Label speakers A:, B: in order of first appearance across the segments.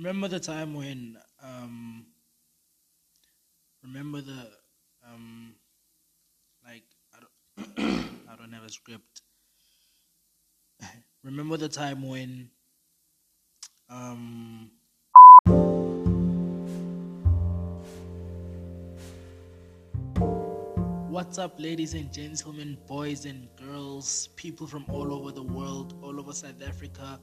A: remember the time when um remember the um like I don't, I don't have a script. remember the time when um What's up, ladies and gentlemen, boys and girls, people from all over the world, all over South Africa?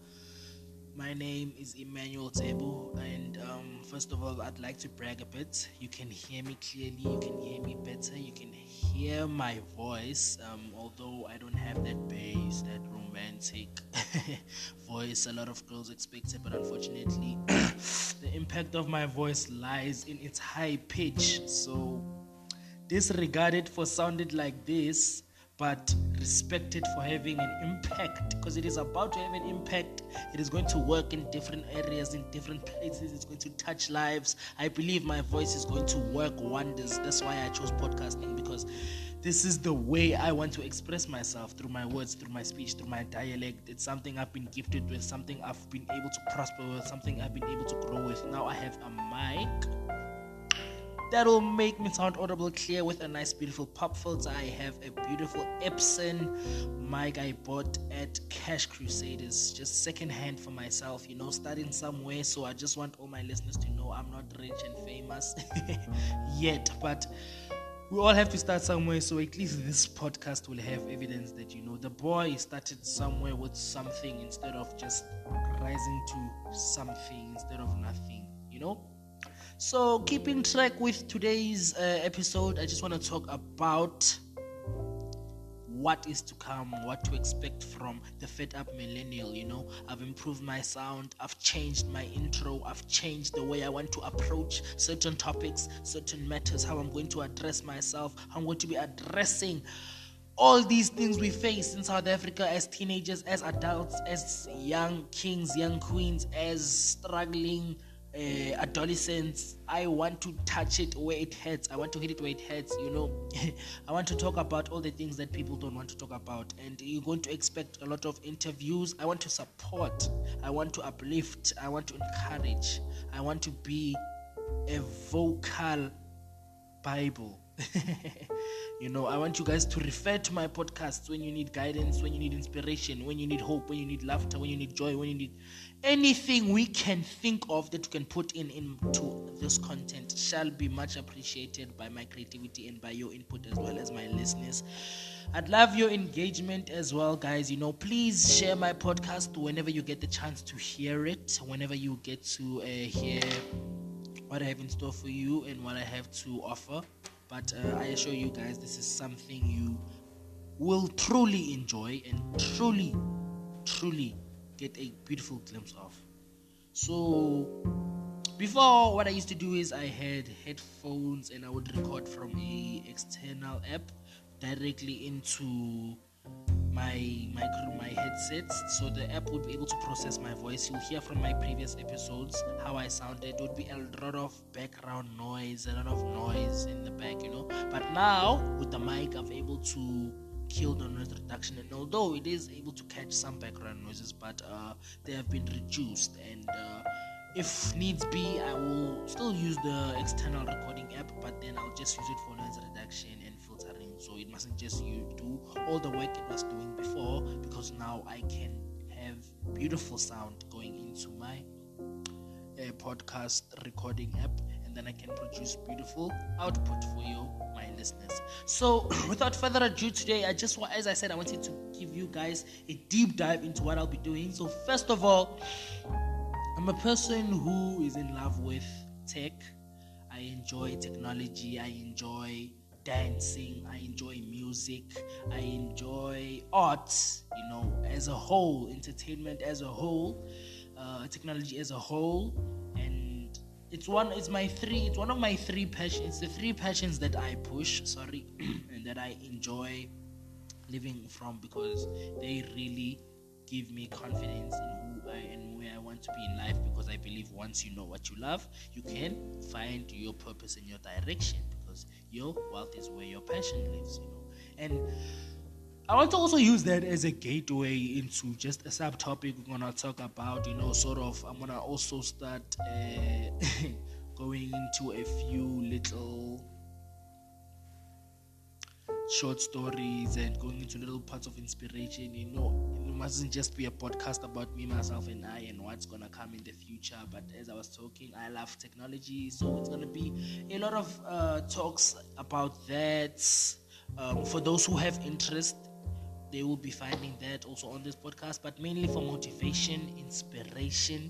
A: My name is Emmanuel Tebu, and um, first of all, I'd like to brag a bit. You can hear me clearly, you can hear me better, you can hear my voice, um, although I don't have that bass, that romantic voice a lot of girls expect it, but unfortunately, the impact of my voice lies in its high pitch. So, disregarded for sounding like this, but respected for having an impact because it is about to have an impact. It is going to work in different areas, in different places. It's going to touch lives. I believe my voice is going to work wonders. That's why I chose podcasting because this is the way I want to express myself through my words, through my speech, through my dialect. It's something I've been gifted with, something I've been able to prosper with, something I've been able to grow with. Now I have a mic that'll make me sound audible clear with a nice beautiful pop filter i have a beautiful epson mic i bought at cash crusaders. Just second hand for myself you know starting somewhere. So i just want all my listeners to know i'm not rich and famous yet but we all have to start somewhere. So at least this podcast will have evidence that you know the boy started somewhere with something instead of just rising to something instead of nothing you know so, keeping track with today's uh, episode, I just want to talk about what is to come, what to expect from the Fed Up Millennial. You know, I've improved my sound, I've changed my intro, I've changed the way I want to approach certain topics, certain matters, how I'm going to address myself, how I'm going to be addressing all these things we face in South Africa as teenagers, as adults, as young kings, young queens, as struggling uh, adolescence i want to touch it where it hurts. I want to hit it where it hurts you know. I want to talk about all the things that people don't want to talk about. And you're going to expect a lot of interviews. I want to support. I want to uplift. I want to encourage. I want to be a vocal bible you know, I want you guys to refer to my podcasts when you need guidance, when you need inspiration, when you need hope, when you need laughter, when you need joy, when you need anything we can think of that we can put in into this content shall be much appreciated by my creativity and by your input as well as my listeners. I'd love your engagement as well, guys. You know, please share my podcast whenever you get the chance to hear it, whenever you get to uh, hear what I have in store for you and what I have to offer. But uh, I assure you guys, this is something you will truly enjoy and truly, truly get a beautiful glimpse of. So, before what I used to do is I had headphones and I would record from a external app directly into my micro my headsets. So the app would be able to process my voice. You'll hear from my previous episodes how i sounded. It would be a lot of background noise a lot of noise in the back you know. But now with the mic i'm able to kill the noise reduction. And although it is able to catch some background noises but uh, they have been reduced. And uh, if needs be i will still use the external recording app but then i'll just use it for noise reduction and filtering. so it mustn't just you do all the work it was doing before because now I can have beautiful sound going into my uh, podcast recording app and then I can produce beautiful output for you my listeners so without further ado today I just as I said I wanted to give you guys a deep dive into what I'll be doing so first of all I'm a person who is in love with tech. I enjoy technology I enjoy dancing, I enjoy music, I enjoy art, you know, as a whole, entertainment as a whole, uh, technology as a whole, and it's one, it's my three, it's one of my three passions, It's the three passions that I push, sorry, and that I enjoy living from because they really give me confidence in who I and where I want to be in life because I believe once you know what you love, you can find your purpose and your direction because your wealth is where your passion lives, you know. And I want to also use that as a gateway into just a subtopic we're gonna talk about. You know, sort of. I'm gonna also start uh, going into a few little short stories and going into little parts of inspiration. You know, it mustn't just be a podcast about me, myself, and I and what's gonna come in the future. But as I was talking, I love technology, so it's gonna be a lot of uh, talks about that. Um, for those who have interest, they will be finding that also on this podcast, but mainly for motivation, inspiration,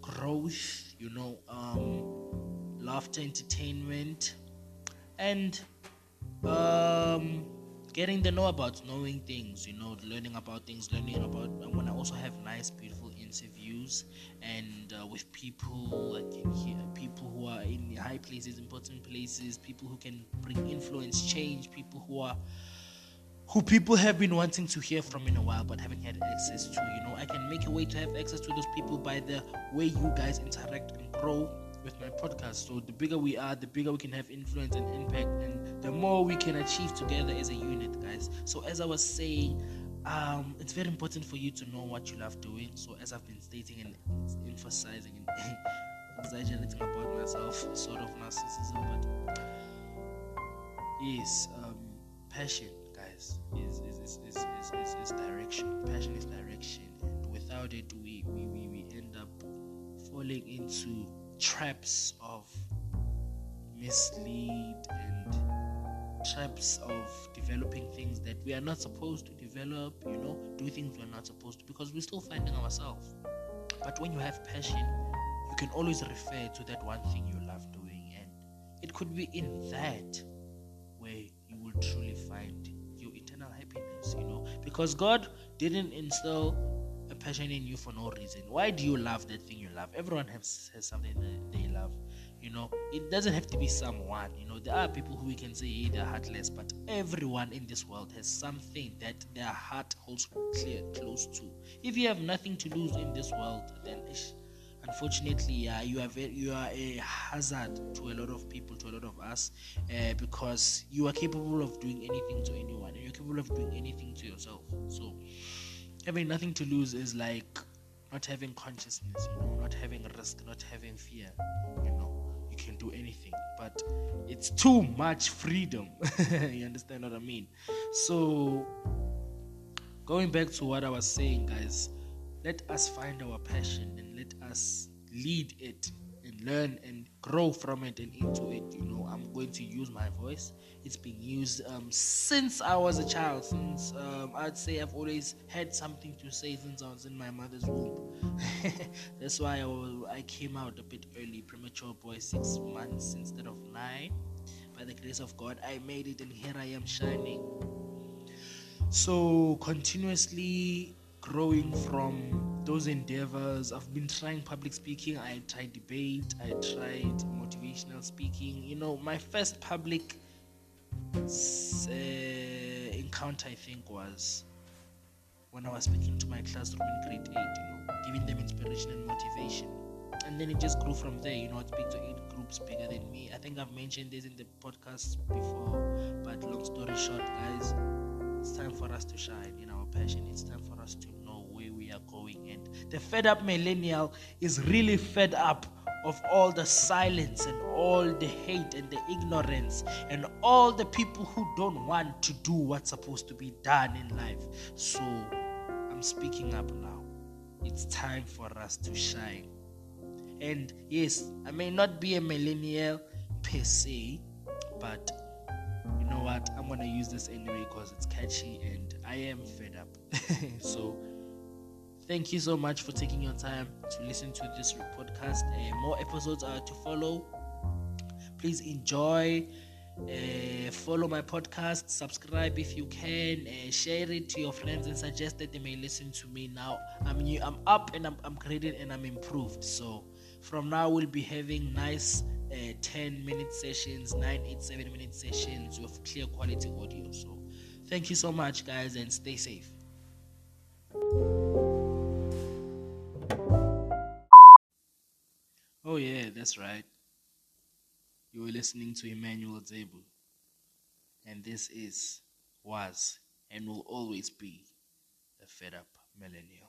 A: growth, you know, um, laughter, entertainment, and um, getting to know about knowing things, you know, learning about things, learning about. I'm gonna also have nice, beautiful interviews and uh, with people like hear people who are in high places, important places, people who can bring influence, change, people who are who people have been wanting to hear from in a while but haven't had access to. You know, I can make a way to have access to those people by the way you guys interact and grow with my podcast. So the bigger we are, the bigger we can have influence and impact, and the more we can achieve together as a unit, guys. So as I was saying, um, it's very important for you to know what you love doing. So as I've been stating and emphasizing and exaggerating about myself, sort of narcissism, but yes, um, passion is is, is, is, is, is, is direction. Passion is direction, and without it, we, we, we, we end up falling into traps of mislead and traps of developing things that we are not supposed to develop, you know, do things we're not supposed to because we're still finding ourselves. But when you have passion, you can always refer to that one thing you love doing, and it could be in that where you will truly find your eternal happiness, you know, because God didn't instill a passion in you for no reason. Why do you love that thing you love? Everyone has, has something that they love. You know, it doesn't have to be someone. You know, there are people who we can say hey, they're heartless, but everyone in this world has something that their heart holds clear, close to. If you have nothing to lose in this world, then unfortunately you are very, you are a hazard to a lot of people to a lot of us uh, because you are capable of doing anything to anyone and you're capable of doing anything to yourself so having nothing to lose is like not having consciousness you know not having risk not having fear you know. You can do anything but it's too much freedom. You understand what i mean? So going back to what i was saying guys let us find our passion and let us lead it learn and grow from it and into it. You know, I'm going to use my voice. It's been used um, since I was a child. Since um, I'd say I've always had something to say since I was in my mother's womb. That's why I, I came out a bit early, premature boy, six months instead of nine. By the grace of God, I made it, and here I am shining. So continuously growing from those endeavors. I've been trying public speaking, I tried debate, I tried motivational speaking. You know, my first public uh, encounter, I think, was when I was speaking to my classroom in grade 8, you know, giving them inspiration and motivation. And then it just grew from there, you know, I'd speak to eight groups bigger than me. I think I've mentioned this in the podcast before, but long story short, guys, it's time for us to shine in our passion. It's time for us to the fed up millennial is really fed up of all the silence and all the hate and the ignorance and all the people who don't want to do what's supposed to be done in life. So I'm speaking up now. It's time for us to shine. And yes, I may not be a millennial per se, but you know what? I'm gonna use this anyway because it's catchy and I am fed up. so, thank you so much for taking your time to listen to this podcast. Uh, more episodes are to follow. Please enjoy. Uh, follow my podcast, subscribe if you can, uh, share it to your friends, and suggest that they may listen to me now. I'm new, I'm up, and I'm, I'm graded, and I'm improved. So from now, we'll be having nice uh, 10 minute sessions, 9, 8, 7 minute sessions with clear quality audio. So, thank you so much, guys, and stay safe. Oh, yeah, that's right. You were listening to Emmanuel Zebu, and this is Was and will always be the fed up millennial.